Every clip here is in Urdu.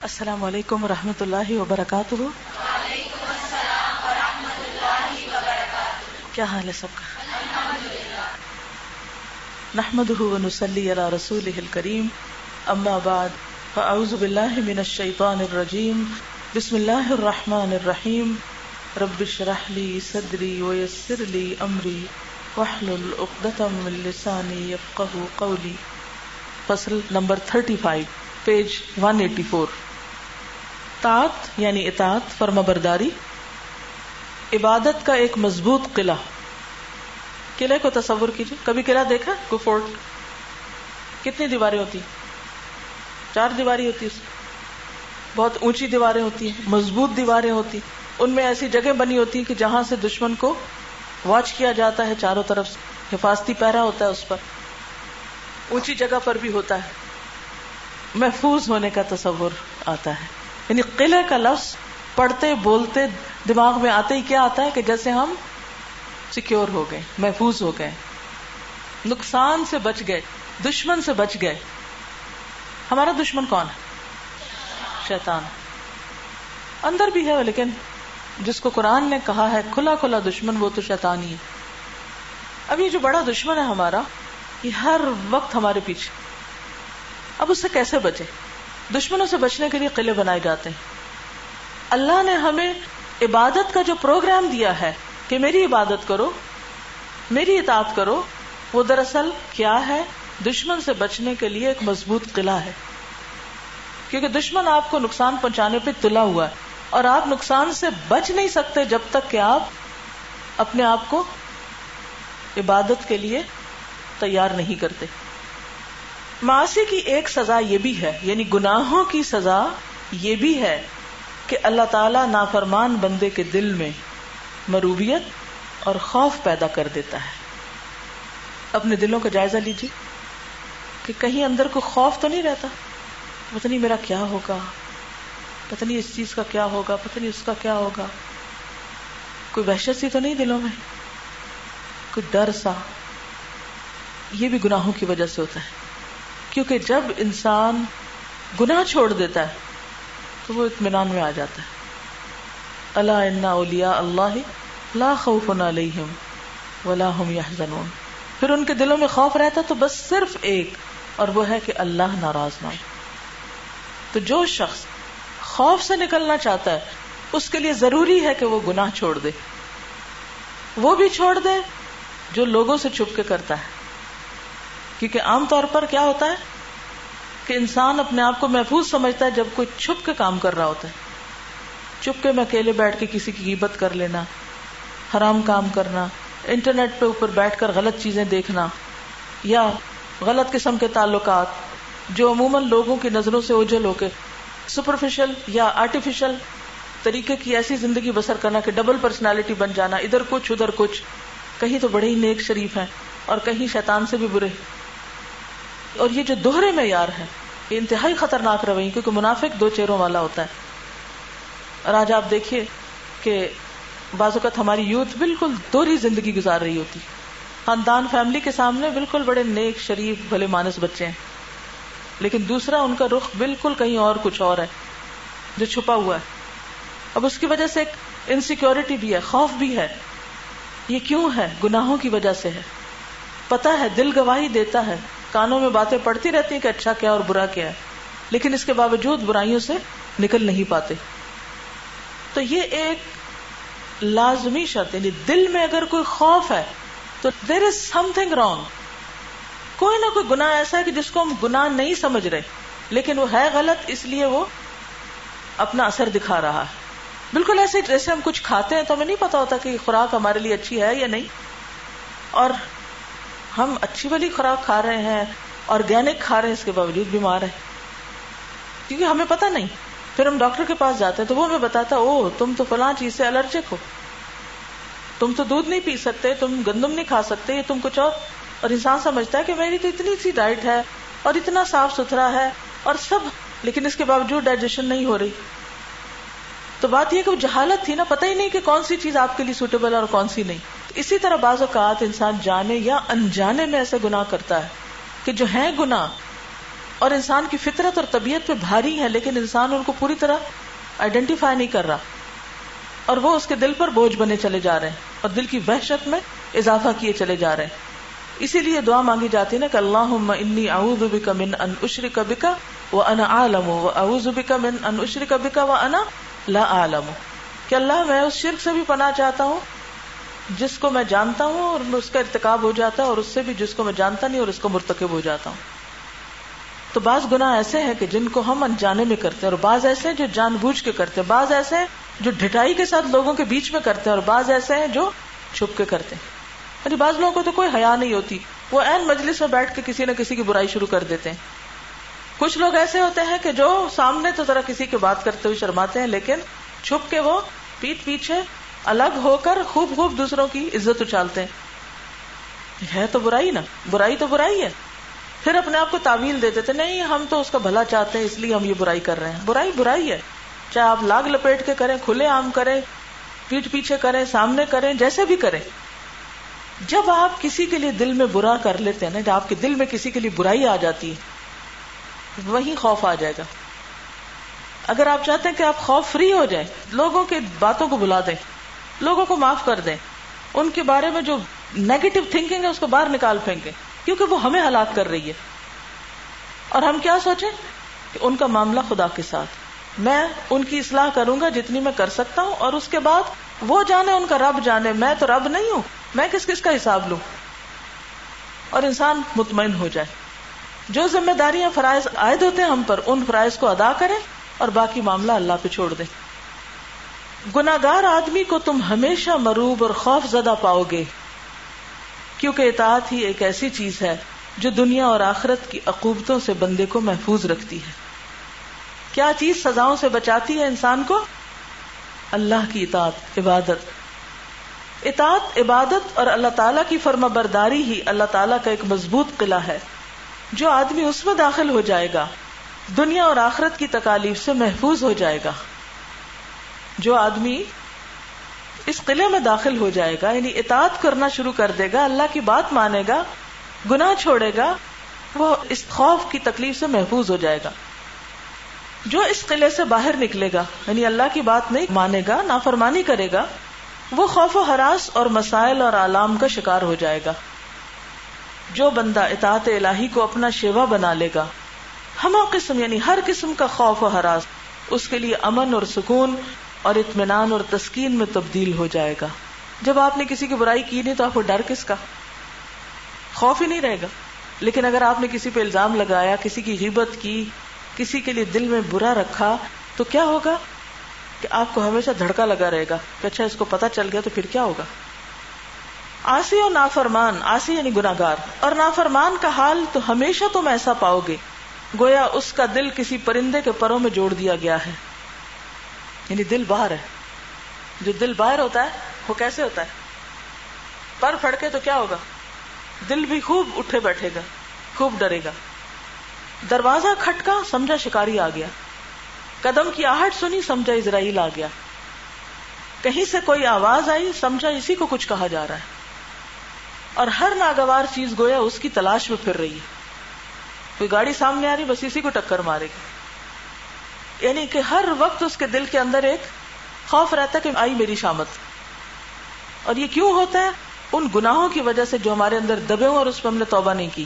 السلام علیکم و رحمۃ اللہ وبرکاتہ۔ کیا حال ہے سب کا؟ نحمد نسلی علی رسول کریم اما بعد، فاعوذ باللہ من الشیطان الرجیم۔ بسم اللہ الرحمن الرحیم۔ رب اشرح لی صدری ویسر لی امری۔ واحلل عقدۃ من لسانی یفقهوا قولی۔ فصل نمبر 35 پیج 184 طاعت یعنی اطاعت فرما برداری عبادت کا ایک مضبوط قلعہ۔ قلعے کو تصور کیجیے کبھی قلعہ دیکھا؟ کو فورٹ کتنی دیواریں ہوتی چار دیواری ہوتی بہت اونچی دیواریں ہوتی ہیں، مضبوط دیواریں ہوتی ان میں ایسی جگہ بنی ہوتی کہ جہاں سے دشمن کو واچ کیا جاتا ہے چاروں طرف حفاظتی پہرا ہوتا ہے اس پر۔ اونچی جگہ پر بھی ہوتا ہے۔ محفوظ ہونے کا تصور آتا ہے۔ یعنی قلعے کا لفظ پڑھتے بولتے دماغ میں آتے ہی کیا آتا ہے کہ جیسے ہم سیکور ہو گئے، محفوظ ہو گئے، نقصان سے بچ گئے، دشمن سے بچ گئے۔ ہمارا دشمن کون ہے؟ شیطان۔ اندر بھی ہے، لیکن جس کو قرآن نے کہا ہے، کھلا کھلا دشمن، وہ تو شیطان ہی ہے۔ اب یہ جو بڑا دشمن ہے ہمارا، یہ ہر وقت ہمارے پیچھے۔ اب اس سے کیسے بچے؟ دشمنوں سے بچنے کے لیے قلعے بنائے جاتے ہیں۔ اللہ نے ہمیں عبادت کا جو پروگرام دیا ہے کہ میری عبادت کرو، میری اطاعت کرو، وہ دراصل کیا ہے؟ دشمن سے بچنے کے لیے ایک مضبوط قلعہ ہے۔ کیونکہ دشمن آپ کو نقصان پہنچانے پہ تلا ہوا ہے اور آپ نقصان سے بچ نہیں سکتے جب تک کہ آپ اپنے آپ کو عبادت کے لیے تیار نہیں کرتے۔ معاشی کی ایک سزا یہ بھی ہے یعنی گناہوں کی سزا یہ بھی ہے کہ اللہ تعالی نافرمان بندے کے دل میں مروبیت اور خوف پیدا کر دیتا ہے۔ اپنے دلوں کا جائزہ لیجیے کہ کہیں اندر کو خوف تو نہیں رہتا۔ پتہ نہیں میرا کیا ہوگا، پتہ نہیں اس چیز کا کیا ہوگا، پتہ نہیں اس کا کیا ہوگا۔ کوئی وحشت سی تو نہیں دلوں میں؟ کوئی ڈر سا؟ یہ بھی گناہوں کی وجہ سے ہوتا ہے۔ کیونکہ جب انسان گناہ چھوڑ دیتا ہے، تو وہ اطمینان میں آ جاتا ہے۔ اللہ انا اولیا اللہ لا خوف علیہم ولا هم يحزنون پھر ان کے دلوں میں خوف رہتا تو بس صرف ایک، اور وہ ہے کہ اللہ ناراض نہ ہو۔ تو جو شخص خوف سے نکلنا چاہتا ہے، اس کے لیے ضروری ہے کہ وہ گناہ چھوڑ دے۔ وہ بھی چھوڑ دے جو لوگوں سے چھپ کے کرتا ہے۔ کیونکہ عام طور پر کیا ہوتا ہے کہ انسان اپنے آپ کو محفوظ سمجھتا ہے جب کوئی چھپ کے کام کر رہا ہوتا ہے۔ چپ کے میں اکیلے بیٹھ کے کسی کی قیمت کر لینا، حرام کام کرنا، انٹرنیٹ پہ اوپر بیٹھ کر غلط چیزیں دیکھنا یا غلط قسم کے تعلقات جو عموماً لوگوں کی نظروں سے اوجل ہو کے سپرفیشل یا آرٹیفیشل طریقے کی ایسی زندگی بسر کرنا کہ ڈبل پرسنالٹی بن جانا، ادھر کچھ ادھر کچھ۔ کہیں تو بڑے ہی نیک شریف ہیں اور کہیں شیطان سے بھی برے۔ اور یہ جو دوہرے معیار ہے یہ انتہائی خطرناک روی کیونکہ منافق دو چہروں والا ہوتا ہے۔ اور آج آپ دیکھیے کہ بعض اوقات ہماری یوتھ بالکل دوہری زندگی گزار رہی ہوتی۔ خاندان، فیملی کے سامنے بالکل بڑے نیک، شریف، بھلے مانس بچے ہیں۔ لیکن دوسرا، ان کا رخ بالکل کہیں اور کچھ اور ہے، جو چھپا ہوا ہے۔ اب اس کی وجہ سے ایک انسیکیورٹی بھی ہے، خوف بھی ہے۔ یہ کیوں ہے؟ گناہوں کی وجہ سے ہے۔ پتا ہے، دل گواہی دیتا ہے۔ کانوں میں باتیں پڑتی رہتی ہیں کہ اچھا کیا اور برا کیا ہے۔ لیکن اس کے باوجود برائیوں سے نکل نہیں پاتے۔ تو یہ ایک لازمی شرط یعنی دل میں اگر کوئی خوف ہے، تو دیر از سم تھنگ رانگ کوئی نہ کوئی گنا ایسا ہے کہ جس کو ہم گنا نہیں سمجھ رہے، لیکن وہ ہے غلط، اس لیے وہ اپنا اثر دکھا رہا ہے۔ بالکل ایسے جیسے ہم کچھ کھاتے ہیں، تو ہمیں نہیں پتا ہوتا کہ خوراک ہمارے لیے اچھی ہے یا نہیں۔ اور ہم اچھی والی خوراک کھا رہے ہیں آرگینک کھا رہے ہیں، اس کے باوجود بیمار ہے کیونکہ ہمیں پتا نہیں۔ پھر ہم ڈاکٹر کے پاس جاتے ہیں تو وہ ہمیں بتاتا او تم تو فلاں چیز سے الرجک ہو۔ تم تو دودھ نہیں پی سکتے، تم گندم نہیں کھا سکتے، یہ تم کچھ اور۔ اور انسان سمجھتا ہے کہ میری تو اتنی سی ڈائٹ ہے اور اتنا صاف ستھرا ہے اور سب، لیکن اس کے باوجود ڈائجیشن نہیں ہو رہی۔ تو بات یہ کہ وہ جہالت تھی نا، پتہ ہی نہیں کہ کون سی چیز آپ کے لیے سوٹیبل اور کون سی نہیں۔ اسی طرح بعض اوقات انسان جانے یا انجانے میں ایسے گنا کرتا ہے کہ جو ہیں گنا اور انسان کی فطرت اور طبیعت پہ بھاری ہے لیکن انسان ان کو پوری طرح آئیڈینٹیفائی نہیں کر رہا اور وہ اس کے دل پر بوجھ بنے چلے جا رہے ہیں اور دل کی وحشت میں اضافہ کیے چلے جا رہے ہیں۔ اسی لیے دعا مانگی جاتی ہے نا کہ اللہ انی اعوذ بک من ان اشرک بک و انا عالم و اعوذ بک من ان اشرک بک و انا لا عالم کہ اللہ، میں اس شرک سے بھی پناہ چاہتا ہوں جس کو میں جانتا ہوں اور اس کا ارتکاب ہو جاتا ہے اور اس سے بھی جس کو میں جانتا نہیں اور اس کو مرتکب ہو جاتا ہوں۔ تو بعض گنا ایسے ہیں کہ جن کو ہم انجانے میں کرتے ہیں اور بعض ایسے ہیں جو جان بوجھ کے کرتے ہیں، بعض ایسے ہیں جو ڈٹائی کے ساتھ لوگوں کے بیچ میں کرتے ہیں اور بعض ایسے ہیں جو چھپ کے کرتے ہیں۔ یعنی بعض لوگوں کو تو کوئی حیا نہیں ہوتی، وہ این مجلس میں بیٹھ کے کسی نہ کسی کی برائی شروع کر دیتے ہیں۔ کچھ لوگ ایسے ہوتے ہیں کہ جو سامنے تو ذرا کسی کی بات کرتے ہوئے شرماتے ہیں، لیکن چھپ کے وہ پیٹ پیچھے الگ ہو کر خوب خوب دوسروں کی عزت اچھالتے ہیں۔ ہے تو برائی نا۔ برائی تو برائی ہے۔ پھر اپنے آپ کو تعویل دیتے تھے، نہیں، ہم تو اس کا بھلا چاہتے ہیں، اس لیے ہم یہ برائی کر رہے ہیں۔ برائی برائی ہے۔ چاہے آپ لاگ لپیٹ کے کریں، کھلے عام کریں پیٹ پیچھے کریں، سامنے کریں، جیسے بھی کریں۔ جب آپ کسی کے لیے دل میں برا کر لیتے ہیں نا، جب آپ کے دل میں کسی کے لیے برائی آ جاتی ہے وہی خوف آ جائے گا۔ اگر آپ چاہتے ہیں کہ آپ خوف فری ہو جائیں، لوگوں کے باتوں کو بلا دیں۔ لوگوں کو معاف کر دیں۔ ان کے بارے میں جو نیگیٹو تھنکنگ ہے، اس کو باہر نکال پھینکیں۔ کیونکہ وہ ہمیں ہلاک کر رہی ہے۔ اور ہم کیا سوچیں؟ کہ ان کا معاملہ خدا کے ساتھ۔ میں ان کی اصلاح کروں گا جتنی میں کر سکتا ہوں، اور اس کے بعد وہ جانے، ان کا رب جانے۔ میں تو رب نہیں ہوں، میں کس کس کا حساب لوں؟ اور انسان مطمئن ہو جائے۔ جو ذمہ داریاں فرائض عائد ہوتے ہیں، ہم پر ان فرائض کو ادا کریں اور باقی معاملہ اللہ پہ چھوڑ دیں۔ گناگار آدمی کو تم ہمیشہ مروب اور خوف زدہ پاؤ گے۔ کیونکہ اطاعت ہی ایک ایسی چیز ہے جو دنیا اور آخرت کی عقوبتوں سے بندے کو محفوظ رکھتی ہے۔ کیا چیز سزاؤں سے بچاتی ہے انسان کو؟ اللہ کی اطاعت، عبادت۔ اطاعت، عبادت اور اللہ تعالیٰ کی فرما برداری ہی اللہ تعالیٰ کا ایک مضبوط قلعہ ہے، جو آدمی اس میں داخل ہو جائے گا۔ دنیا اور آخرت کی تکالیف سے محفوظ ہو جائے گا۔ جو آدمی اس قلعے میں داخل ہو جائے گا یعنی اطاعت کرنا شروع کر دے گا، اللہ کی بات مانے گا، گناہ چھوڑے گا، وہ اس خوف کی تکلیف سے محفوظ ہو جائے گا۔ جو اس قلعے سے باہر نکلے گا یعنی اللہ کی بات نہیں مانے گا، نافرمانی کرے گا، وہ خوف و حراس اور مسائل اور آلام کا شکار ہو جائے گا۔ جو بندہ اطاعت الہی کو اپنا شیوا بنا لے گا ہما قسم یعنی ہر قسم کا خوف و حراس اس کے لیے امن اور سکون اور اطمینان اور تسکین میں تبدیل ہو جائے گا۔ جب آپ نے کسی کی برائی کی نہیں تو آپ کو ڈر کس کا؟ خوف ہی نہیں رہے گا۔ لیکن اگر آپ نے کسی پہ الزام لگایا، کسی کی غیبت کی، کسی کے لیے دل میں برا رکھا، تو کیا ہوگا؟ کہ آپ کو ہمیشہ دھڑکا لگا رہے گا کہ اچھا اس کو پتا چل گیا تو پھر کیا ہوگا؟ آسی اور نافرمان آسی یعنی گناگار اور نافرمان کا حال تو ہمیشہ تم ایسا پاؤ گے، گویا اس کا دل کسی پرندے کے پروں میں جوڑ دیا گیا ہے۔ یعنی دل باہر ہے۔ جو دل باہر ہوتا ہے، وہ کیسے ہوتا ہے؟ پر پھڑکے تو کیا ہوگا؟ دل بھی خوب اٹھے بیٹھے گا، خوب ڈرے گا۔ دروازہ کھٹکا، سمجھا شکاری آ گیا۔ قدم کی آہٹ سنی، سمجھا اسرائیل آ گیا۔ کہیں سے کوئی آواز آئی، سمجھا اسی کو کچھ کہا جا رہا ہے۔ اور ہر ناگوار چیز گویا اس کی تلاش میں پھر رہی ہے۔ کوئی گاڑی سامنے آ رہی، بس اسی کو ٹکر مارے گی یعنی کہ ہر وقت اس کے دل کے اندر ایک خوف رہتا ہے کہ آئی میری شامت۔ اور یہ کیوں ہوتا ہے؟ ان گناہوں کی وجہ سے جو ہمارے اندر دبے ہوں اور اس پہ ہم نے توبہ نہیں کی۔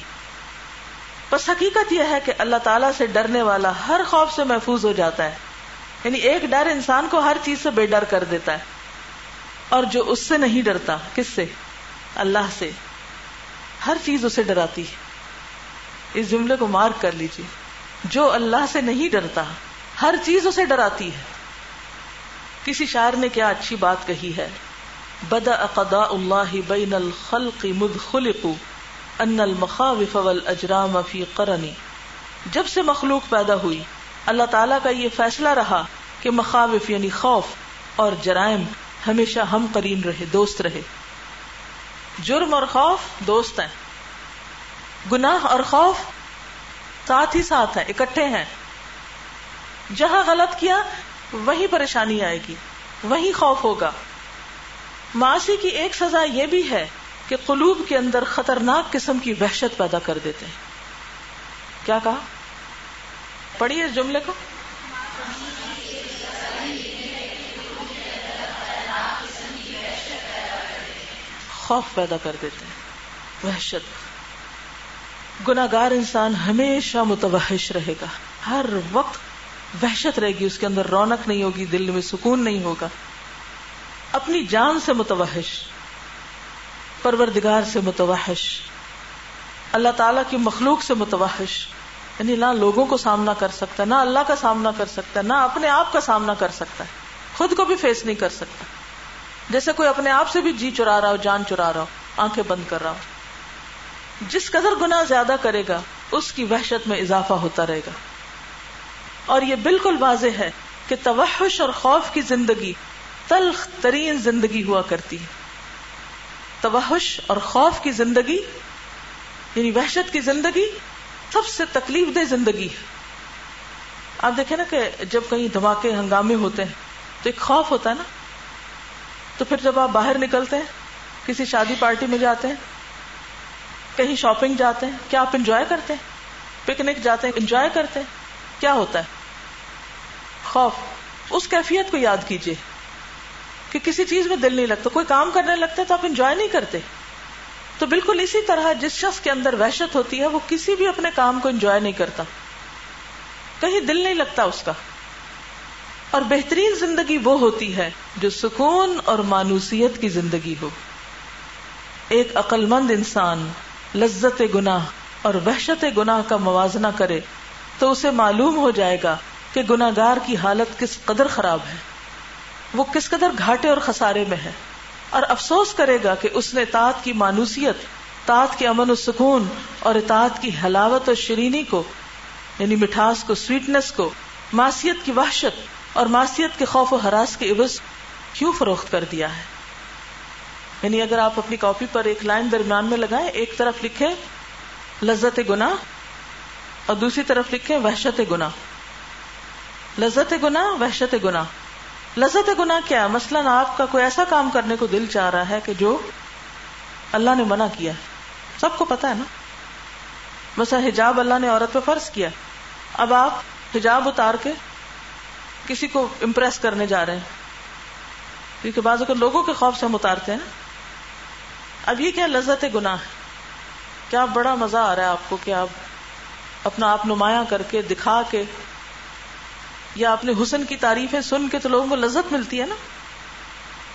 بس حقیقت یہ ہے کہ اللہ تعالیٰ سے ڈرنے والا ہر خوف سے محفوظ ہو جاتا ہے۔ یعنی ایک ڈر انسان کو ہر چیز سے بے ڈر کر دیتا ہے۔ اور جو اس سے نہیں ڈرتا، کس سے؟ اللہ سے۔ ہر چیز اسے ڈراتی ہے۔ اس جملے کو مارک کر لیجیے جو اللہ سے نہیں ڈرتا ہر چیز اسے ڈراتی ہے۔ کسی شاعر نے کیا اچھی بات کہی ہے؟ بدا اقدا اللہ بین الخلق مدخلقو ان المخاوف والاجرام فی قرنی جب سے مخلوق پیدا ہوئی، اللہ تعالیٰ کا یہ فیصلہ رہا کہ مخاوف یعنی خوف اور جرائم ہمیشہ ہم قرین رہے، دوست رہے۔ جرم اور خوف دوست ہیں۔ گناہ اور خوف ساتھ ہی ساتھ ہیں، اکٹھے ہیں۔ جہاں غلط کیا وہی پریشانی آئے گی وہی خوف ہوگا۔ معاشی کی ایک سزا یہ بھی ہے کہ قلوب کے اندر خطرناک قسم کی وحشت پیدا کر دیتے ہیں۔ کیا کہا؟ پڑھیے اس جملے کو۔ خوف پیدا کر دیتے ہیں، وحشت۔ گناگار انسان ہمیشہ متوحش رہے گا، ہر وقت وحشت رہے گی، اس کے اندر رونق نہیں ہوگی، دل میں سکون نہیں ہوگا۔ اپنی جان سے متوحش، پروردگار سے متوحش، اللہ تعالی کی مخلوق سے متوحش یعنی نہ لوگوں کو سامنا کر سکتا ہے نہ اللہ کا سامنا کر سکتا ہے نہ اپنے آپ کا سامنا کر سکتا۔ ہے خود کو بھی فیس نہیں کر سکتا۔ جیسے کوئی اپنے آپ سے بھی جی چرا رہا ہو، جان چرا رہا ہو، آنکھیں بند کر رہا ہو۔ جس قدر گنا زیادہ کرے گا، اس کی وحشت میں اضافہ ہوتا رہے گا۔ اور یہ بالکل واضح ہے کہ توحش اور خوف کی زندگی تلخ ترین زندگی ہوا کرتی ہے۔ توحش اور خوف کی زندگی یعنی وحشت کی زندگی سب سے تکلیف دہ زندگی ہے۔ آپ دیکھیں نا کہ جب کہیں دھماکے ہنگامے ہوتے ہیں، تو ایک خوف ہوتا ہے نا۔ تو پھر جب آپ باہر نکلتے ہیں، کسی شادی پارٹی میں جاتے ہیں، کہیں شاپنگ جاتے ہیں، کیا آپ انجوائے کرتے ہیں؟ پکنک جاتے ہیں، انجوائے کرتے ہیں۔ کیا ہوتا ہے؟ خوف. اس کیفیت کو یاد کیجیے کہ کسی چیز میں دل نہیں لگتا. کوئی کام کرنے لگتا تو آپ انجوائے نہیں کرتے. تو بالکل اسی طرح جس شخص کے اندر وحشت ہوتی ہے، وہ کسی بھی اپنے کام کو انجوائے نہیں کرتا. کہیں دل نہیں لگتا اس کا. اور بہترین زندگی وہ ہوتی ہے جو سکون اور مانوسیت کی زندگی ہو. ایک عقل مند انسان لذت گناہ اور وحشت گناہ کا موازنہ کرے تو اسے معلوم ہو جائے گا کہ گناگار کی حالت کس قدر خراب ہے۔ وہ کس قدر گھاٹے اور خسارے میں ہے۔ اور افسوس کرے گا کہ اس نے تات کی مانوسیت تات کے امن و سکون اور اطاعت کی حلاوت اور شرینی کو یعنی مٹھاس کو، سویٹنس کو، معصیت کی وحشت اور معصیت کے خوف و حراس کے عوض کیوں فروخت کر دیا ہے؟ یعنی اگر آپ اپنی کاپی پر ایک لائن درمیان میں لگائیں، ایک طرف لکھے لذت گنا اور دوسری طرف لکھے وحشت گنا لذت گنا وحشت گنا لذت گنا کیا مثلاً آپ کا کوئی ایسا کام کرنے کو دل چاہ رہا ہے کہ جو اللہ نے منع کیا سب کو پتا ہے نا؟ مثلا حجاب اللہ نے عورت پہ فرض کیا۔ اب آپ حجاب اتار کے کسی کو امپریس کرنے جا رہے ہیں۔ کیونکہ بعض اگر لوگوں کے خوف سے ہم اتارتے ہیں اب یہ کیا لذت گنا ہے؟ کیا بڑا مزہ آ رہا ہے آپ کو کہ آپ اپنا آپ نمایاں کر کے، دکھا کے، یا اپنے حسن کی تعریفیں سن کے تو لوگوں کو لذت ملتی ہے نا؟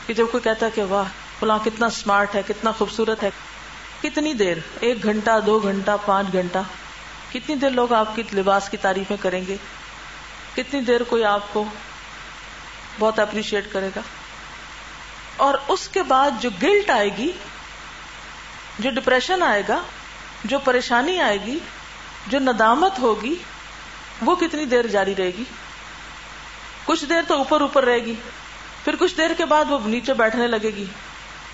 کہ جب کوئی کہتا ہے کہ واہ، فلاں کتنا اسمارٹ ہے، کتنا خوبصورت ہے۔ کتنی دیر؟ ایک گھنٹہ، دو گھنٹہ، پانچ گھنٹہ۔ کتنی دیر لوگ آپ کی لباس کی تعریفیں کریں گے؟ کتنی دیر کوئی آپ کو بہت اپریشیٹ کرے گا؟ اور اس کے بعد جو گلٹ آئے گی، جو ڈپریشن آئے گا، جو پریشانی آئے گی جو ندامت ہوگی وہ کتنی دیر جاری رہے گی؟ کچھ دیر تو اوپر اوپر رہے گی، پھر کچھ دیر کے بعد وہ نیچے بیٹھنے لگے گی،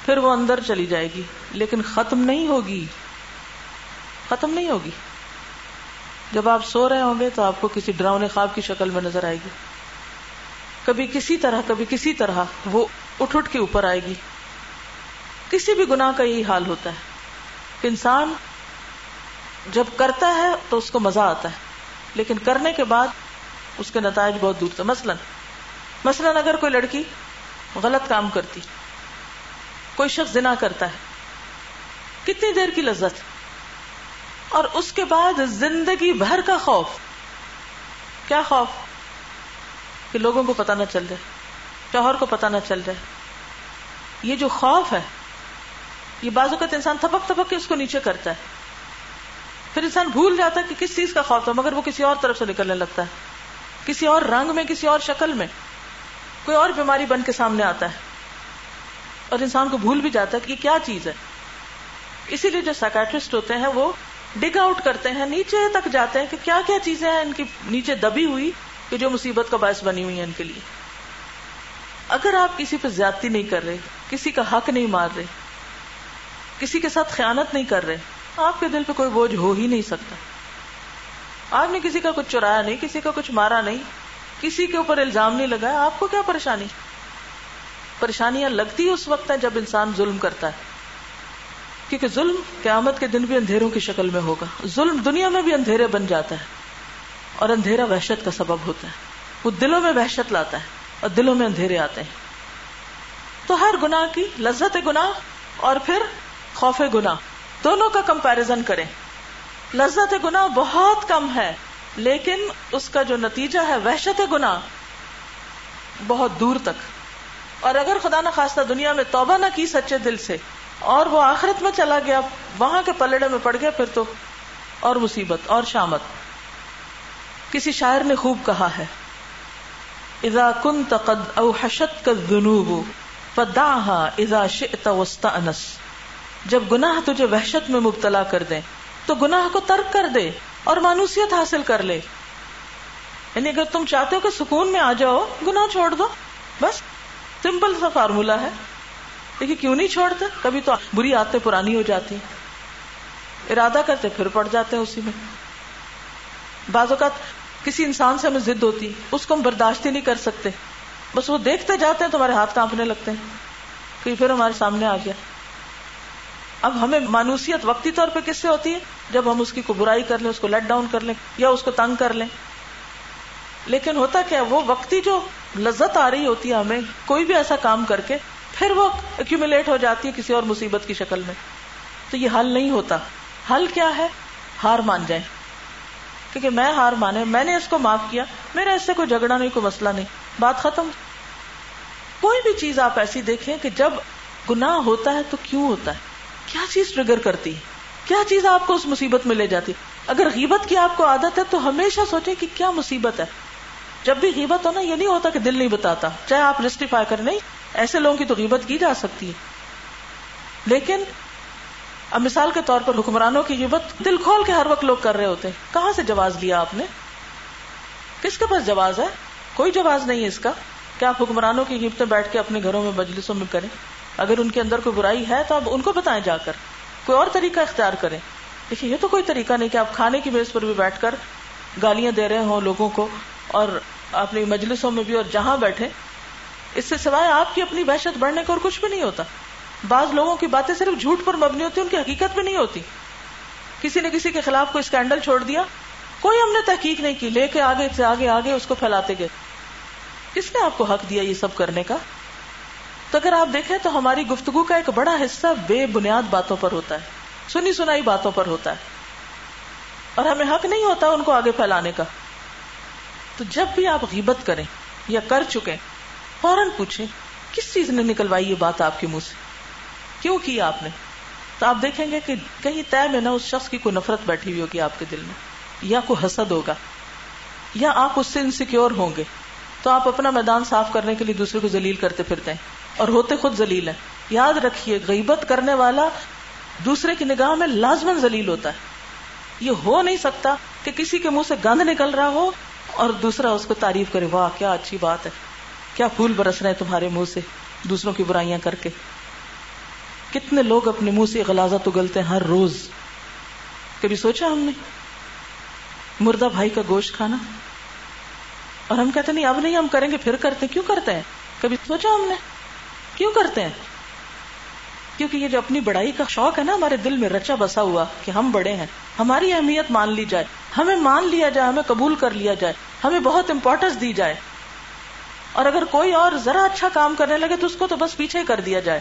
پھر وہ اندر چلی جائے گی۔ لیکن ختم نہیں ہوگی۔ ختم نہیں ہوگی۔ جب آپ سو رہے ہوں گے تو آپ کو کسی ڈراؤنے خواب کی شکل میں نظر آئے گی۔ کبھی کسی طرح، کبھی کسی طرح وہ اٹھ اٹھ کے اوپر آئے گی۔ کسی بھی گناہ کا یہی حال ہوتا ہے۔ کہ انسان جب کرتا ہے تو اس کو مزہ آتا ہے، لیکن کرنے کے بعد اس کے نتائج بہت دور سے مثلاً مثلاً اگر کوئی لڑکی غلط کام کرتی، کوئی شخص زنا کرتا ہے، کتنی دیر کی لذت؟ اور اس کے بعد زندگی بھر کا خوف۔ کیا خوف؟ کہ لوگوں کو پتا نہ چل جائے، شوہر کو پتا نہ چل جائے۔ یہ جو خوف ہے، یہ بازو کا انسان تھپک تھپک کے اس کو نیچے کرتا ہے۔ پھر انسان بھول جاتا ہے کہ کس چیز کا خوف تھا، مگر وہ کسی اور طرف سے نکلنے لگتا ہے۔ کسی اور رنگ میں، کسی اور شکل میں۔ کوئی اور بیماری بن کے سامنے آتا ہے۔ اور انسان کو بھول بھی جاتا ہے کہ یہ کیا چیز ہے۔ اسی لیے جو سائکٹرسٹ ہوتے ہیں، وہ ڈگ آؤٹ کرتے ہیں، نیچے تک جاتے ہیں کہ کیا کیا چیزیں ہیں ان کی نیچے دبی ہوئی کہ جو مصیبت کا باعث بنی ہوئی ہے ان کے لیے۔ اگر آپ کسی پہ زیادتی نہیں کر رہے، کسی کا حق نہیں مار رہے، کسی کے ساتھ خیانت نہیں کر رہے آپ کے دل پہ کوئی بوجھ ہو ہی نہیں سکتا۔ آپ نے کسی کا کچھ چرایا نہیں، کسی کا کچھ مارا نہیں، کسی کے اوپر الزام نہیں لگایا، آپ کو کیا پریشانی؟ پریشانیاں لگتی اس وقت ہیں جب انسان ظلم کرتا ہے۔ کیونکہ ظلم قیامت کے دن بھی اندھیروں کی شکل میں ہوگا۔ ظلم دنیا میں بھی اندھیرے بن جاتا ہے اور اندھیرا وحشت کا سبب ہوتا ہے۔ وہ دلوں میں وحشت لاتا ہے اور دلوں میں اندھیرے آتے ہیں۔ تو ہر گناہ کی لذت گناہ اور پھر خوف گناہ۔ دونوں کا کمپیرزن کریں۔ لذت گناہ بہت کم ہے، لیکن اس کا جو نتیجہ ہے، وحشت گناہ بہت دور تک۔ اور اگر خدا نہ خواستہ دنیا میں توبہ نہ کی سچے دل سے، اور وہ آخرت میں چلا گیا، وہاں کے پلڑے میں پڑ گیا، پھر تو اور مصیبت، اور شامت۔ کسی شاعر نے خوب کہا ہے، اذا كنت قد اوحشتك الذنوب، فدعها اذا شئت واستأنس. جب گناہ تجھے وحشت میں مبتلا کر دیں تو گناہ کو ترک کر دے اور مانوسیت حاصل کر لے۔ یعنی اگر تم چاہتے ہو کہ سکون میں آ جاؤ، گناہ چھوڑ دو۔ بس سمپل سا فارمولا ہے۔ لیکن کیوں نہیں چھوڑتے؟ کبھی تو بری آتے پرانی ہو جاتی۔ ارادہ کرتے، پھر پڑ جاتے ہیں اسی میں۔ بعض اوقات کسی انسان سے ہمیں ضد ہوتی، اس کو ہم برداشت ہی نہیں کر سکتے۔ بس وہ دیکھتے جاتے ہیں، تمہارے ہاتھ کانپنے لگتے ہیں۔ کہ پھر ہمارے سامنے آ گیا۔ اب ہمیں مانوسیت وقتی طور پہ کس سے ہوتی ہے؟ جب ہم اس کی کو برائی کر لیں، اس کو لیٹ ڈاؤن کر لیں یا اس کو تنگ کر لیں۔ لیکن ہوتا کیا وہ وقتی جو لذت آ رہی ہوتی ہے ہمیں، کوئی بھی ایسا کام کر کے، پھر وہ ایکومولیٹ ہو جاتی ہے کسی اور مصیبت کی شکل میں۔ تو یہ حل نہیں ہوتا۔ حل کیا ہے؟ ہار مان جائیں۔ کیونکہ میں ہار مانے، میں نے اس کو معاف کیا، میرا اس سے کوئی جھگڑا نہیں، کوئی مسئلہ نہیں۔ بات ختم۔ کوئی بھی چیز آپ ایسی دیکھیں کہ جب گناہ ہوتا ہے تو کیوں ہوتا ہے؟ کیا چیز ٹریگر کرتی کیا چیز آپ کو اس مصیبت میں لے جاتی اگر غیبت کی آپ کو عادت ہے تو ہمیشہ سوچے کہ کیا مصیبت ہے۔ جب بھی غیبت ہونا یہ نہیں ہوتا کہ دل نہیں بتاتا۔ چاہے آپ جسٹیفائی کریں، نہیں، ایسے لوگوں کی تو غیبت کی جا سکتی ہے۔ لیکن، اب مثال کے طور پر حکمرانوں کی غیبت دل کھول کے ہر وقت لوگ کر رہے ہوتے ہیں۔ کہاں سے جواز لیا آپ نے؟ کس کے پاس جواز ہے؟ کوئی جواز نہیں ہے اس کا۔ کہ آپ حکمرانوں کی غیبتیں بیٹھ کے اپنے گھروں میں مجلسوں میں کریں؟ اگر ان کے اندر کوئی برائی ہے تو آپ ان کو بتائیں جا کر، کوئی اور طریقہ اختیار کریں۔ دیکھیے، یہ تو کوئی طریقہ نہیں کہ آپ کھانے کی میز پر بھی بیٹھ کر گالیاں دے رہے ہوں لوگوں کو اور اپنی مجلسوں میں بھی اور جہاں بیٹھے۔ اس سے سوائے آپ کی اپنی بحثت بڑھنے کو اور کچھ بھی نہیں ہوتا۔ بعض لوگوں کی باتیں صرف جھوٹ پر مبنی ہوتی ان کی حقیقت بھی نہیں ہوتی۔ کسی نے کسی کے خلاف کوئی اسکینڈل چھوڑ دیا، کوئی ہم نے تحقیق نہیں کی، لے کے آگے سے آگے آگے اس کو پھیلاتے گئے۔ کس نے آپ کو حق دیا یہ سب کرنے کا؟ تو اگر آپ دیکھیں تو ہماری گفتگو کا ایک بڑا حصہ بے بنیاد باتوں پر ہوتا ہے۔ سنی سنائی باتوں پر ہوتا ہے۔ اور ہمیں حق نہیں ہوتا ان کو آگے پھیلانے کا۔ تو جب بھی آپ غیبت کریں یا کر چکے فوراً پوچھیں، کس چیز نے نکلوائی یہ بات آپ کے منہ سے؟ کیوں کی آپ نے؟ تو آپ دیکھیں گے کہ کہیں طے میں نہ اس شخص کی کوئی نفرت بیٹھی ہوئی ہوگی آپ کے دل میں۔ یا کوئی حسد ہوگا۔ یا آپ اس سے انسیکیور ہوں گے۔ تو آپ اپنا میدان صاف کرنے کے لیے دوسرے کو ذلیل کرتے پھرتے ہیں۔ اور ہوتے خود ذلیل ہیں۔ یاد رکھیے، غیبت کرنے والا دوسرے کی نگاہ میں لازمن ذلیل ہوتا ہے۔ یہ ہو نہیں سکتا کہ کسی کے منہ سے گند نکل رہا ہو اور دوسرا اس کو تعریف کرے، واہ، کیا اچھی بات ہے۔ کیا پھول برس رہے ہیں تمہارے منہ سے، دوسروں کی برائیاں کر کے۔ کتنے لوگ اپنے منہ سے غلازت اگلتے ہیں ہر روز۔ کبھی سوچا ہم نے؟ مردہ بھائی کا گوشت کھانا۔ اور ہم کہتے نہیں، اب نہیں، ہم کریں گے، پھر کرتے کیوں کرتے ہیں؟ کبھی سوچا ہم نے؟ کیوں کرتے ہیں؟ کیونکہ یہ جو اپنی بڑائی کا شوق ہے نا، ہمارے دل میں رچا بسا ہوا کہ ہم بڑے ہیں۔ ہماری اہمیت مان لی جائے۔ ہمیں مان لیا جائے، ہمیں قبول کر لیا جائے۔ ہمیں بہت امپورٹینس دی جائے۔ اور اگر کوئی اور ذرا اچھا کام کرنے لگے تو اس کو تو بس پیچھے کر دیا جائے۔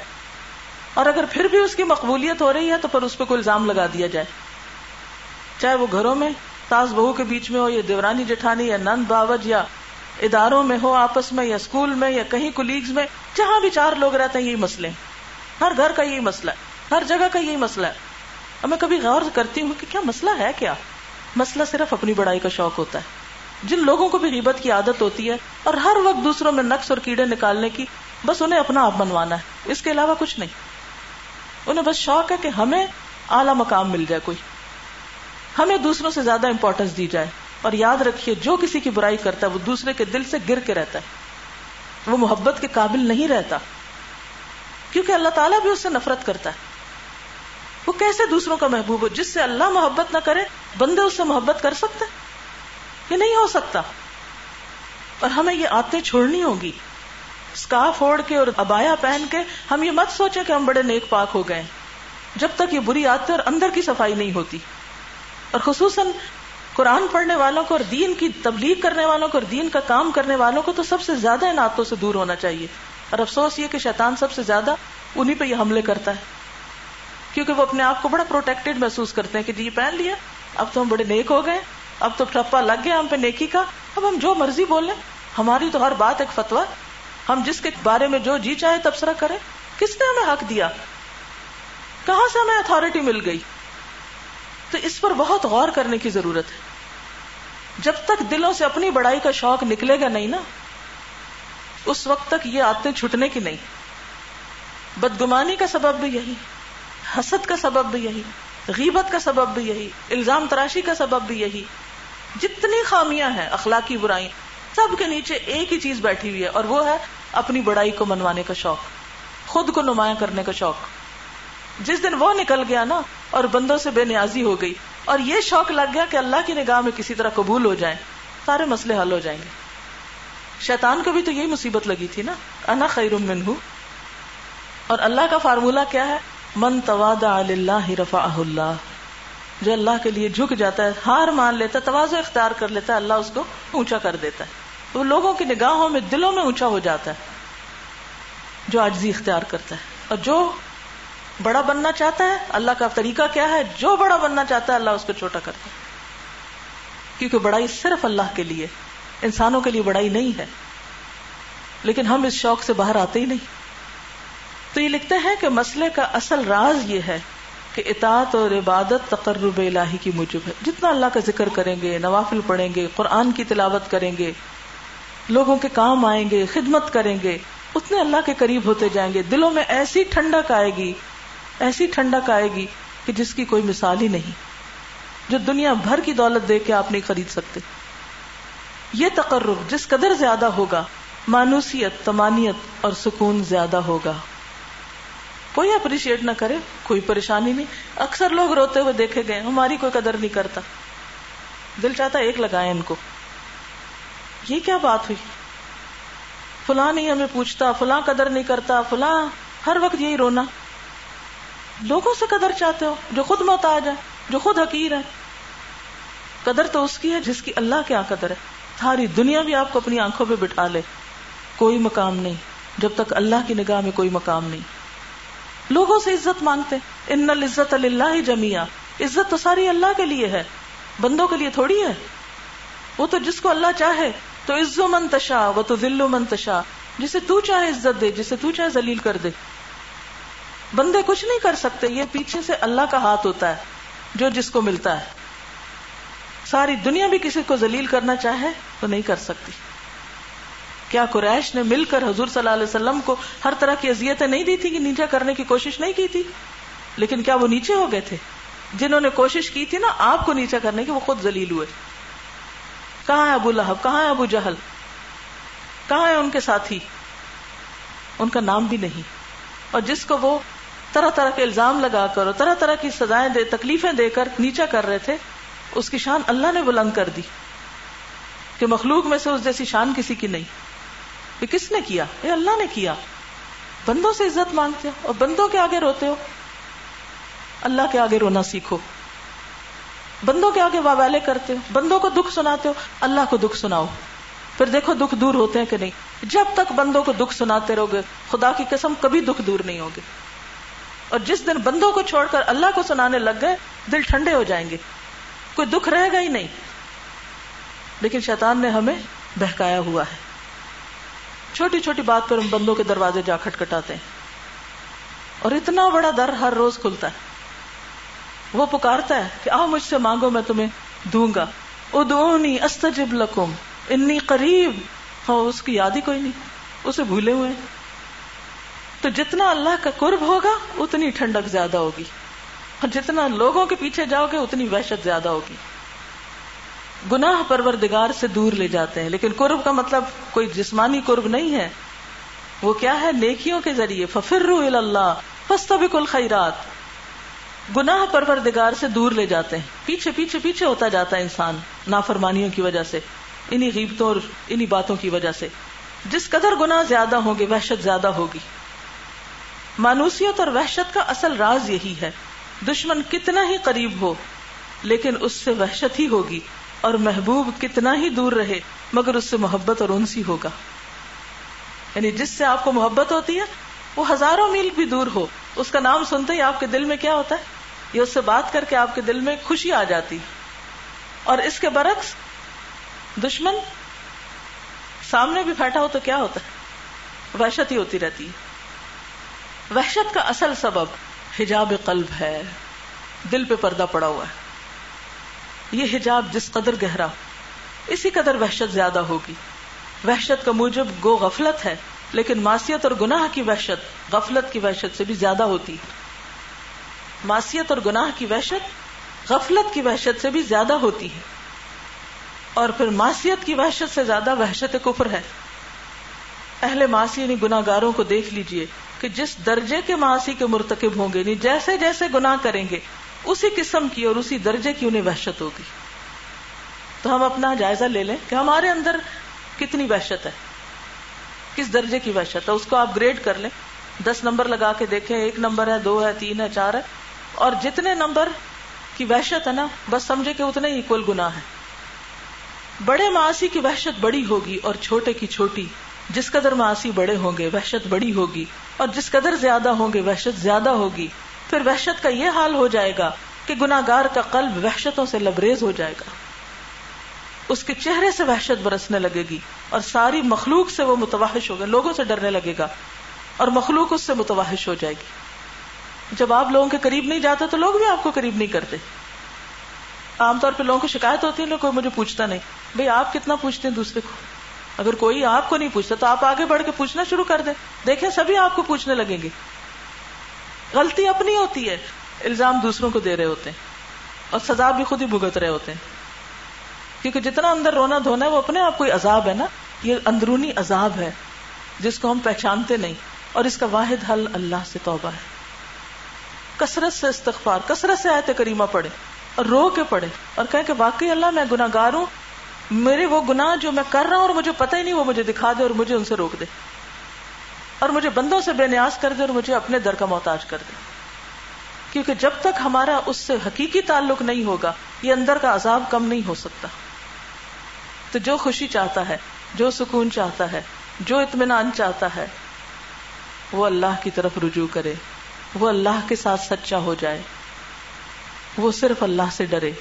اور اگر پھر بھی اس کی مقبولیت ہو رہی ہے تو پھر اس پہ کوئی الزام لگا دیا جائے۔ چاہے وہ گھروں میں تاس بہو کے بیچ میں ہو، یا دیورانی جٹھانی، یا نند باوج یا اداروں میں ہو، آپس میں یا اسکول میں یا کہیں کولیگز میں، جہاں بھی چار لوگ رہتے ہیں، یہی مسئلے ہر گھر کا یہی مسئلہ ہے۔ ہر جگہ کا یہی مسئلہ ہے۔ اور میں کبھی غور کرتی ہوں کہ کیا مسئلہ ہے کیا؟ مسئلہ صرف اپنی بڑائی کا شوق ہوتا ہے۔ جن لوگوں کو بھی غیبت کی عادت ہوتی ہے اور ہر وقت دوسروں میں نقص اور کیڑے نکالنے کی، بس انہیں اپنا آپ بنوانا ہے۔ اس کے علاوہ کچھ نہیں۔ انہیں بس شوق ہے کہ ہمیں اعلی مقام مل جائے کوئی۔ ہمیں دوسروں سے زیادہ امپورٹینس دی جائے۔ اور یاد رکھیے، جو کسی کی برائی کرتا ہے، وہ دوسرے کے دل سے گر کے رہتا ہے۔ وہ محبت کے قابل نہیں رہتا۔ کیونکہ اللہ تعالیٰ بھی اس سے نفرت کرتا ہے۔ وہ کیسے دوسروں کا محبوب ہو؟ جس سے اللہ محبت نہ کرے، بندے اس سے محبت کر سکتے یہ نہیں ہو سکتا۔ اور ہمیں یہ آتے چھوڑنی ہوگی۔ اسکارف اوڑھ کے اور ابایا پہن کے ہم یہ مت سوچے کہ ہم بڑے نیک پاک ہو گئے جب تک یہ بری آتے اور اندر کی صفائی نہیں ہوتی۔ اور خصوصاً قرآن پڑھنے والوں کو اور دین کی تبلیغ کرنے والوں کو اور دین کا کام کرنے والوں کو تو سب سے زیادہ ان آتوں سے دور ہونا چاہیے۔ اور افسوس یہ کہ شیطان سب سے زیادہ انہیں پہ یہ حملے کرتا ہے۔ کیونکہ وہ اپنے آپ کو بڑا پروٹیکٹڈ محسوس کرتے ہیں کہ جی پہن لیا، اب تو ہم بڑے نیک ہو گئے، اب تو ٹھپا لگ گیا ہم پہ نیکی کا، اب ہم جو مرضی بولیں۔ ہماری تو ہر بات ایک فتوا ہم جس کے بارے میں جو جی چاہے تبصرہ کرے کس نے ہمیں حق دیا؟ کہاں سے ہمیں اتارٹی مل گئی؟ تو اس پر بہت غور کرنے کی ضرورت ہے۔ جب تک دلوں سے اپنی بڑائی کا شوق نکلے گا نہیں نا، اس وقت تک یہ آتے چھٹنے کی نہیں۔ بدگمانی کا سبب بھی یہی، حسد کا سبب بھی یہی، غیبت کا سبب بھی یہی، الزام تراشی کا سبب بھی یہی۔ جتنی خامیاں ہیں، اخلاقی برائی سب کے نیچے ایک ہی چیز بیٹھی ہوئی ہے، اور وہ ہے اپنی بڑائی کو منوانے کا شوق، خود کو نمایاں کرنے کا شوق۔ جس دن وہ نکل گیا نا اور بندوں سے بے نیازی ہو گئی اور یہ شوق لگ گیا کہ اللہ کی نگاہ میں کسی طرح قبول ہو جائیں۔ سارے مسئلے حل ہو جائیں گے۔ شیطان کو بھی تو یہی مصیبت لگی تھی نا۔ انا خیر من ہوں اور اللہ کا فارمولا کیا ہے؟ من تواد اللہ رفا اللہ۔ جو اللہ کے لیے جھک جاتا ہے، ہار مان لیتا ہے توازو اختیار کر لیتا ہے، اللہ اس کو اونچا کر دیتا ہے۔ وہ لوگوں کی نگاہوں میں دلوں میں اونچا ہو جاتا ہے۔ جو آجزی اختیار کرتا ہے۔ اور جو بڑا بننا چاہتا ہے، اللہ کا طریقہ کیا ہے؟ جو بڑا بننا چاہتا ہے، اللہ اس کو چھوٹا کرتا ہے۔ کیونکہ بڑائی صرف اللہ کے لیے، انسانوں کے لیے بڑائی نہیں ہے۔ لیکن ہم اس شوق سے باہر آتے ہی نہیں۔ تو یہ لکھتے ہیں کہ مسئلے کا اصل راز یہ ہے کہ اطاعت اور عبادت تقرب الہی کی موجب ہے۔ جتنا اللہ کا ذکر کریں گے، نوافل پڑھیں گے، قرآن کی تلاوت کریں گے، لوگوں کے کام آئیں گے، خدمت کریں گے، اتنے اللہ کے قریب ہوتے جائیں گے۔ دلوں میں ایسی ٹھنڈک آئے گی ایسی ٹھنڈک آئے گی کہ جس کی کوئی مثال ہی نہیں، جو دنیا بھر کی دولت دے کے آپ نہیں خرید سکتے۔ یہ تقرب جس قدر زیادہ ہوگا، مانوسیت، تمانیت اور سکون زیادہ ہوگا۔ کوئی اپریشیٹ نہ کرے، کوئی پریشانی نہیں۔ اکثر لوگ روتے ہوئے دیکھے گئے، ہماری کوئی قدر نہیں کرتا۔ دل چاہتا ایک لگائے ان کو۔ یہ کیا بات ہوئی؟ فلاں نہیں ہمیں پوچھتا، فلاں قدر نہیں کرتا، فلاں ہر وقت یہی رونا۔ لوگوں سے قدر چاہتے ہو، جو خود محتاج ہے جو خود حقیر ہے قدر تو اس کی ہے جس کی اللہ کیا قدر ہے۔ ساری دنیا بھی آپ کو اپنی آنکھوں پہ بٹھا لے۔ کوئی مقام نہیں، جب تک اللہ کی نگاہ میں کوئی مقام نہیں۔ لوگوں سے عزت مانگتے ان العزت اللہ جمیا عزت تو ساری اللہ کے لیے ہے۔ بندوں کے لیے تھوڑی ہے۔ وہ تو جس کو اللہ چاہے، تو عز و منتشا وہ تو دل و منتشا جسے تو چاہے عزت دے، جسے تو چاہے ذلیل کر دے۔ بندے کچھ نہیں کر سکتے، یہ پیچھے سے اللہ کا ہاتھ ہوتا ہے، جو جس کو ملتا ہے۔ ساری دنیا بھی کسی کو ذلیل کرنا چاہے تو نہیں کر سکتی۔ کیا قریش نے مل کر حضور صلی اللہ علیہ وسلم کو ہر طرح کی اذیتیں نہیں دی تھی کہ نیچا کرنے کی کوشش نہیں کی تھی؟ لیکن کیا وہ نیچے ہو گئے تھے؟ جنہوں نے کوشش کی تھی نا آپ کو نیچا کرنے کی، وہ خود ذلیل ہوئے۔ کہاں ہے ابو لہب؟ کہاں ہے ابو جہل؟ کہاں ہے ان کے ساتھی؟ ان کا نام بھی نہیں۔ اور جس کو وہ طرح طرح کے الزام لگا کر اور طرح طرح کی سزائیں دے تکلیفیں دے کر نیچا کر رہے تھے، اس کی شان اللہ نے بلند کر دی کہ مخلوق میں سے اس جیسی شان کسی کی نہیں۔ یہ کس نے کیا؟ یہ اللہ نے کیا۔ بندوں سے عزت مانگتے ہو اور بندوں کے آگے روتے ہو۔ اللہ کے آگے رونا سیکھو۔ بندوں کے آگے واویلے کرتے ہو۔ بندوں کو دکھ سناتے ہو۔ اللہ کو دکھ سناؤ۔ پھر دیکھو دکھ دور ہوتے ہیں کہ نہیں۔ جب تک بندوں کو دکھ سناتے رہو گے، خدا کی قسم کبھی دکھ دور نہیں ہوگے۔ اور جس دن بندوں کو چھوڑ کر اللہ کو سنانے لگ گئے، دل ٹھنڈے ہو جائیں گے۔ کوئی دکھ رہے گا ہی نہیں۔ لیکن شیطان نے ہمیں بہکایا ہوا ہے۔ چھوٹی چھوٹی بات پر ہم بندوں کے دروازے جا کھٹکھٹاتے ہیں۔ اور اتنا بڑا در ہر روز کھلتا ہے۔ وہ پکارتا ہے کہ آؤ مجھ سے مانگو، میں تمہیں دوں گا۔ ادونی استجب لکم، انی قریب۔ ہاں اس کی یاد ہی کوئی نہیں، اسے بھولے ہوئے تو جتنا اللہ کا قرب ہوگا، اتنی ٹھنڈک زیادہ ہوگی۔ اور جتنا لوگوں کے پیچھے جاؤ گے، اتنی وحشت زیادہ ہوگی۔ گناہ پروردگار سے دور لے جاتے ہیں۔ لیکن قرب کا مطلب کوئی جسمانی قرب نہیں ہے۔ وہ کیا ہے؟ نیکیوں کے ذریعے۔ ففر اللہ فستبق الخیرات گناہ پروردگار سے دور لے جاتے ہیں۔ پیچھے پیچھے پیچھے ہوتا جاتا ہے انسان نافرمانیوں کی وجہ سے، انہی غیبتوں اور انہی باتوں کی وجہ سے۔ جس قدر گناہ زیادہ ہوں گے، وحشت زیادہ ہوگی۔ مانوسیت اور وحشت کا اصل راز یہی ہے۔ دشمن کتنا ہی قریب ہو، لیکن اس سے وحشت ہی ہوگی اور محبوب کتنا ہی دور رہے، مگر اس سے محبت اور انسی ہوگا۔ یعنی جس سے آپ کو محبت ہوتی ہے، وہ ہزاروں میل بھی دور ہو۔ اس کا نام سنتے ہی آپ کے دل میں کیا ہوتا ہے؟ یہ اس سے بات کر کے آپ کے دل میں خوشی آ جاتی۔ اور اس کے برعکس، دشمن سامنے بھی بیٹھا ہو تو کیا ہوتا ہے؟ وحشت ہی ہوتی رہتی ہے۔ وحشت کا اصل سبب حجاب قلب ہے۔ دل پہ پردہ پڑا ہوا ہے۔ یہ حجاب جس قدر گہرا، اسی قدر وحشت زیادہ ہوگی۔ وحشت کا موجب گو غفلت ہے، لیکن معصیت اور گناہ کی وحشت غفلت کی وحشت سے بھی زیادہ ہوتی۔ معصیت اور گناہ کی وحشت غفلت کی وحشت سے بھی زیادہ ہوتی ہے۔ اور پھر معصیت کی وحشت سے زیادہ وحشت کفر ہے۔ اہل معاشی یعنی گناگاروں کو دیکھ لیجیے۔ کہ جس درجے کے معاشی کے مرتکب ہوں گے جیسے جیسے گناہ کریں گے، اسی قسم کی اور اسی درجے کی انہیں وحشت ہوگی۔ تو ہم اپنا جائزہ لے لیں کہ ہمارے اندر کتنی وحشت ہے۔ کس درجے کی وحشت ہے؟ اس کو آپ گریڈ کر لیں۔ دس نمبر لگا کے دیکھیں، ایک نمبر ہے، دو ہے، تین ہے، چار ہے۔ اور جتنے نمبر کی وحشت ہے نا، بس سمجھے کہ اتنے ہی کل گنا ہے بڑے معاشی کی وحشت بڑی ہوگی اور چھوٹے کی چھوٹی، جس قدر معاشی بڑے ہوں گے، وحشت بڑی ہوگی۔ اور جس قدر زیادہ ہوں گے وحشت زیادہ ہوگی، پھر وحشت کا یہ حال ہو جائے گا کہ گناگار کا قلب وحشتوں سے لبریز ہو جائے گا۔ اس کے چہرے سے وحشت برسنے لگے گی اور ساری مخلوق سے وہ متوحش ہوگا لوگوں سے ڈرنے لگے گا اور مخلوق اس سے متوحش ہو جائے گی۔ جب آپ لوگوں کے قریب نہیں جاتے تو لوگ بھی آپ کو قریب نہیں کرتے۔ عام طور پہ لوگوں کو شکایت ہوتی ہے، لوگ کوئی مجھے پوچھتا نہیں بھائی آپ کتنا پوچھتے ہیں دوسرے کو؟ اگر کوئی آپ کو نہیں پوچھتا تو آپ آگے بڑھ کے پوچھنا شروع کر دیں۔ دیکھیں، سبھی آپ کو پوچھنے لگیں گے۔ غلطی اپنی ہوتی ہے، الزام دوسروں کو دے رہے ہوتے ہیں۔ اور سزا بھی خود ہی بھگت رہے ہوتے ہیں۔ کیونکہ جتنا اندر رونا دھونا ہے، وہ اپنے آپ کوئی عذاب ہے نا۔ یہ اندرونی عذاب ہے، جس کو ہم پہچانتے نہیں۔ اور اس کا واحد حل اللہ سے توبہ ہے۔ کثرت سے استغفار، کثرت سے آئے کریمہ پڑے اور رو کے پڑے اور کہ واقعی اللہ میں گناگار ہوں میرے وہ گنا جو میں کر رہا ہوں اور مجھے پتہ ہی نہیں، وہ مجھے دکھا دے اور مجھے ان سے روک دے۔ اور مجھے بندوں سے بے نیاز کر دے اور مجھے اپنے در کا محتاج کر دے۔ کیونکہ جب تک ہمارا اس سے حقیقی تعلق نہیں ہوگا، یہ اندر کا عذاب کم نہیں ہو سکتا۔ تو جو خوشی چاہتا ہے، جو سکون چاہتا ہے، جو اطمینان چاہتا ہے، وہ اللہ کی طرف رجوع کرے۔ وہ اللہ کے ساتھ سچا ہو جائے۔ وہ صرف اللہ سے ڈرے۔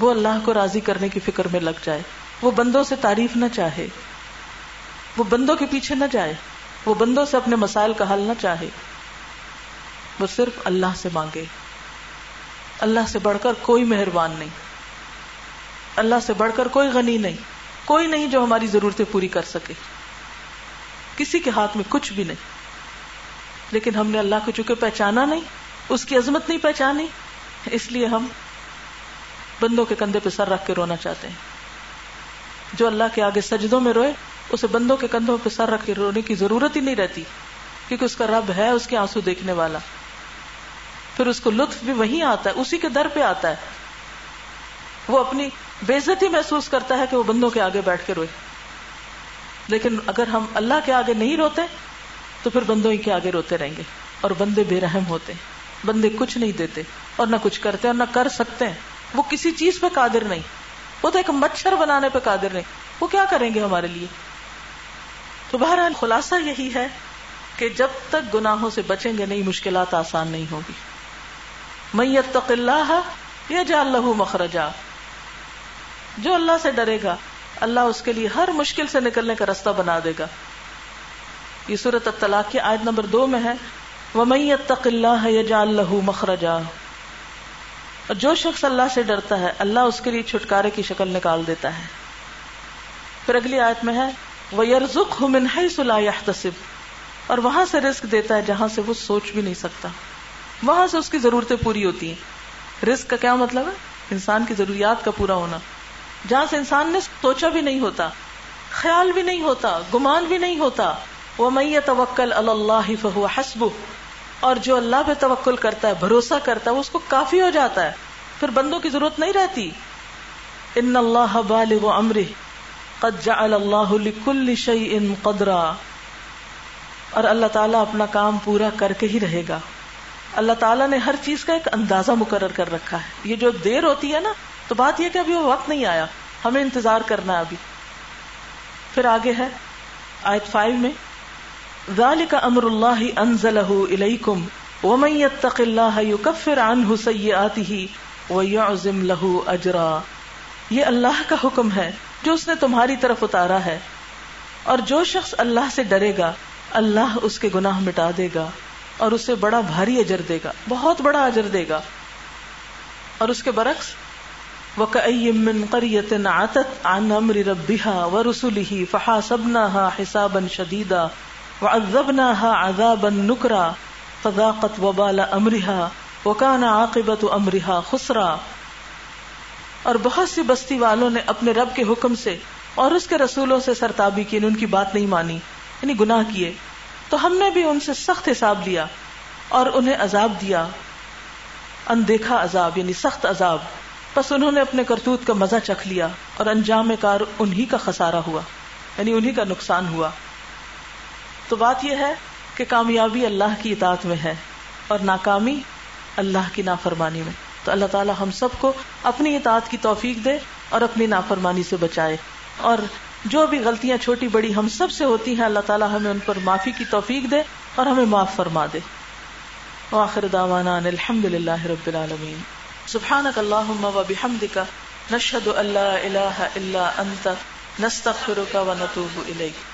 وہ اللہ کو راضی کرنے کی فکر میں لگ جائے۔ وہ بندوں سے تعریف نہ چاہے۔ وہ بندوں کے پیچھے نہ جائے۔ وہ بندوں سے اپنے مسائل کا حل نہ چاہے۔ وہ صرف اللہ سے مانگے۔ اللہ سے بڑھ کر کوئی مہربان نہیں۔ اللہ سے بڑھ کر کوئی غنی نہیں۔ کوئی نہیں جو ہماری ضرورتیں پوری کر سکے۔ کسی کے ہاتھ میں کچھ بھی نہیں۔ لیکن ہم نے اللہ کو چونکہ پہچانا نہیں، اس کی عظمت نہیں پہچانی، اس لیے ہم بندوں کے کندھے پہ سر رکھ کے رونا چاہتے ہیں۔ جو اللہ کے آگے سجدوں میں روئے، اسے بندوں کے کندھوں پہ سر رکھ کے رونے کی ضرورت ہی نہیں رہتی، کیونکہ اس کا رب ہے، اس کے آنسو دیکھنے والا۔ پھر اس کو لطف بھی وہیں آتا ہے، اسی کے در پہ آتا ہے۔ وہ اپنی بےزتی محسوس کرتا ہے کہ وہ بندوں کے آگے بیٹھ کے روئے۔ لیکن اگر ہم اللہ کے آگے نہیں روتے، تو پھر بندوں ہی کے آگے روتے رہیں گے۔ اور بندے بے رحم ہوتے ہیں۔ بندے کچھ نہیں دیتے، اور نہ کچھ کرتے اور نہ کر سکتے ہیں۔ وہ کسی چیز پہ قادر نہیں۔ وہ تو ایک مچھر بنانے پہ قادر نہیں۔ وہ کیا کریں گے ہمارے لیے؟ تو بہرحال خلاصہ یہی ہے کہ جب تک گناہوں سے بچیں گے نہیں، مشکلات آسان نہیں ہوگی میت اللہ یا جا اللہ مخرجا۔ جو اللہ سے ڈرے گا، اللہ اس کے لیے ہر مشکل سے نکلنے کا رستہ بنا دے گا۔ یہ صورت الطلاق کی آیت نمبر دو میں ہے۔ وہ میت اللہ یا جا اللہ مخرجا۔ اور جو شخص اللہ سے ڈرتا ہے، اللہ اس کے لیے چھٹکارے کی شکل نکال دیتا ہے۔ پھر اگلی آیت میں ہے وہ یرزک تصب اور وہاں سے رسک دیتا ہے جہاں سے وہ سوچ بھی نہیں سکتا۔ وہاں سے اس کی ضرورتیں پوری ہوتی ہیں۔ رسک کا کیا مطلب ہے؟ انسان کی ضروریات کا پورا ہونا۔ جہاں سے انسان نے سوچا بھی نہیں ہوتا، خیال بھی نہیں ہوتا، گمان بھی نہیں ہوتا وہ میں توکل اللہ فہو حسب اور جو اللہ پہ توکل کرتا ہے، بھروسہ کرتا ہے، وہ اس کو کافی ہو جاتا ہے۔ پھر بندوں کی ضرورت نہیں رہتی۔ ان اللہ بالغ امر قد جعل اللہ لكل شيء قدرا۔ اور اللہ تعالیٰ اپنا کام پورا کر کے ہی رہے گا۔ اللہ تعالیٰ نے ہر چیز کا ایک اندازہ مقرر کر رکھا ہے۔ یہ جو دیر ہوتی ہے نا، تو بات یہ کہ ابھی وہ وقت نہیں آیا۔ ہمیں انتظار کرنا ہے ابھی۔ پھر آگے ہے آیت فائیو میں۔ ذالک امر اللہ انزلہ الیکم ومن یتق اللہ یکفر عنہ سیئاتہ ویعظم لہ اجرا یہ اللہ کا حکم ہے جو اس نے تمہاری طرف اتارا ہے اور جو شخص اللہ سے ڈرے گا، اللہ اس کے گناہ مٹا دے گا اور اسے بڑا بھاری اجر دے گا، بہت بڑا اجر دے گا۔ اور اس کے برعکس وَكَأَيِّم مِّن قَرْيَةٍ عَتَتْ عَنْ أَمْرِ رَبِّهَا وَرُسُلِهِ فَحَاسَبْنَاهَا حِسَابًا شَدِيدًا۔ وَعَذَّبْنَاهَا عَذَابًا نُكْرًا، فَذَاقَتْ وَبَالَ أَمْرِهَا، وَكَانَ عَاقِبَةُ أَمْرِهَا خُسْرًا۔ اور بہت سی بستی والوں نے اپنے رب کے حکم سے اور اس کے رسولوں سے سرتابی کی ان کی بات نہیں مانی یعنی گناہ کیے۔ تو ہم نے بھی ان سے سخت حساب لیا اور انہیں عذاب دیا۔ اندیکھا عذاب یعنی سخت عذاب۔ بس انہوں نے اپنے کرتوت کا مزہ چکھ لیا اور انجام کار انہی کا خسارا ہوا یعنی انہی کا نقصان ہوا۔ تو بات یہ ہے کہ کامیابی اللہ کی اطاعت میں ہے اور ناکامی اللہ کی نافرمانی میں۔ تو اللہ تعالیٰ ہم سب کو اپنی اطاعت کی توفیق دے اور اپنی نافرمانی سے بچائے۔ اور جو بھی غلطیاں چھوٹی بڑی ہم سب سے ہوتی ہیں، اللہ تعالیٰ ہمیں ان پر معافی کی توفیق دے اور ہمیں معاف فرما دے۔ وآخر دعوانا الحمد للہ رب العالمین۔ سبحانك اللهم وبحمدك نشهد ان لا اله الا انت نستغفرك ونتوب اليك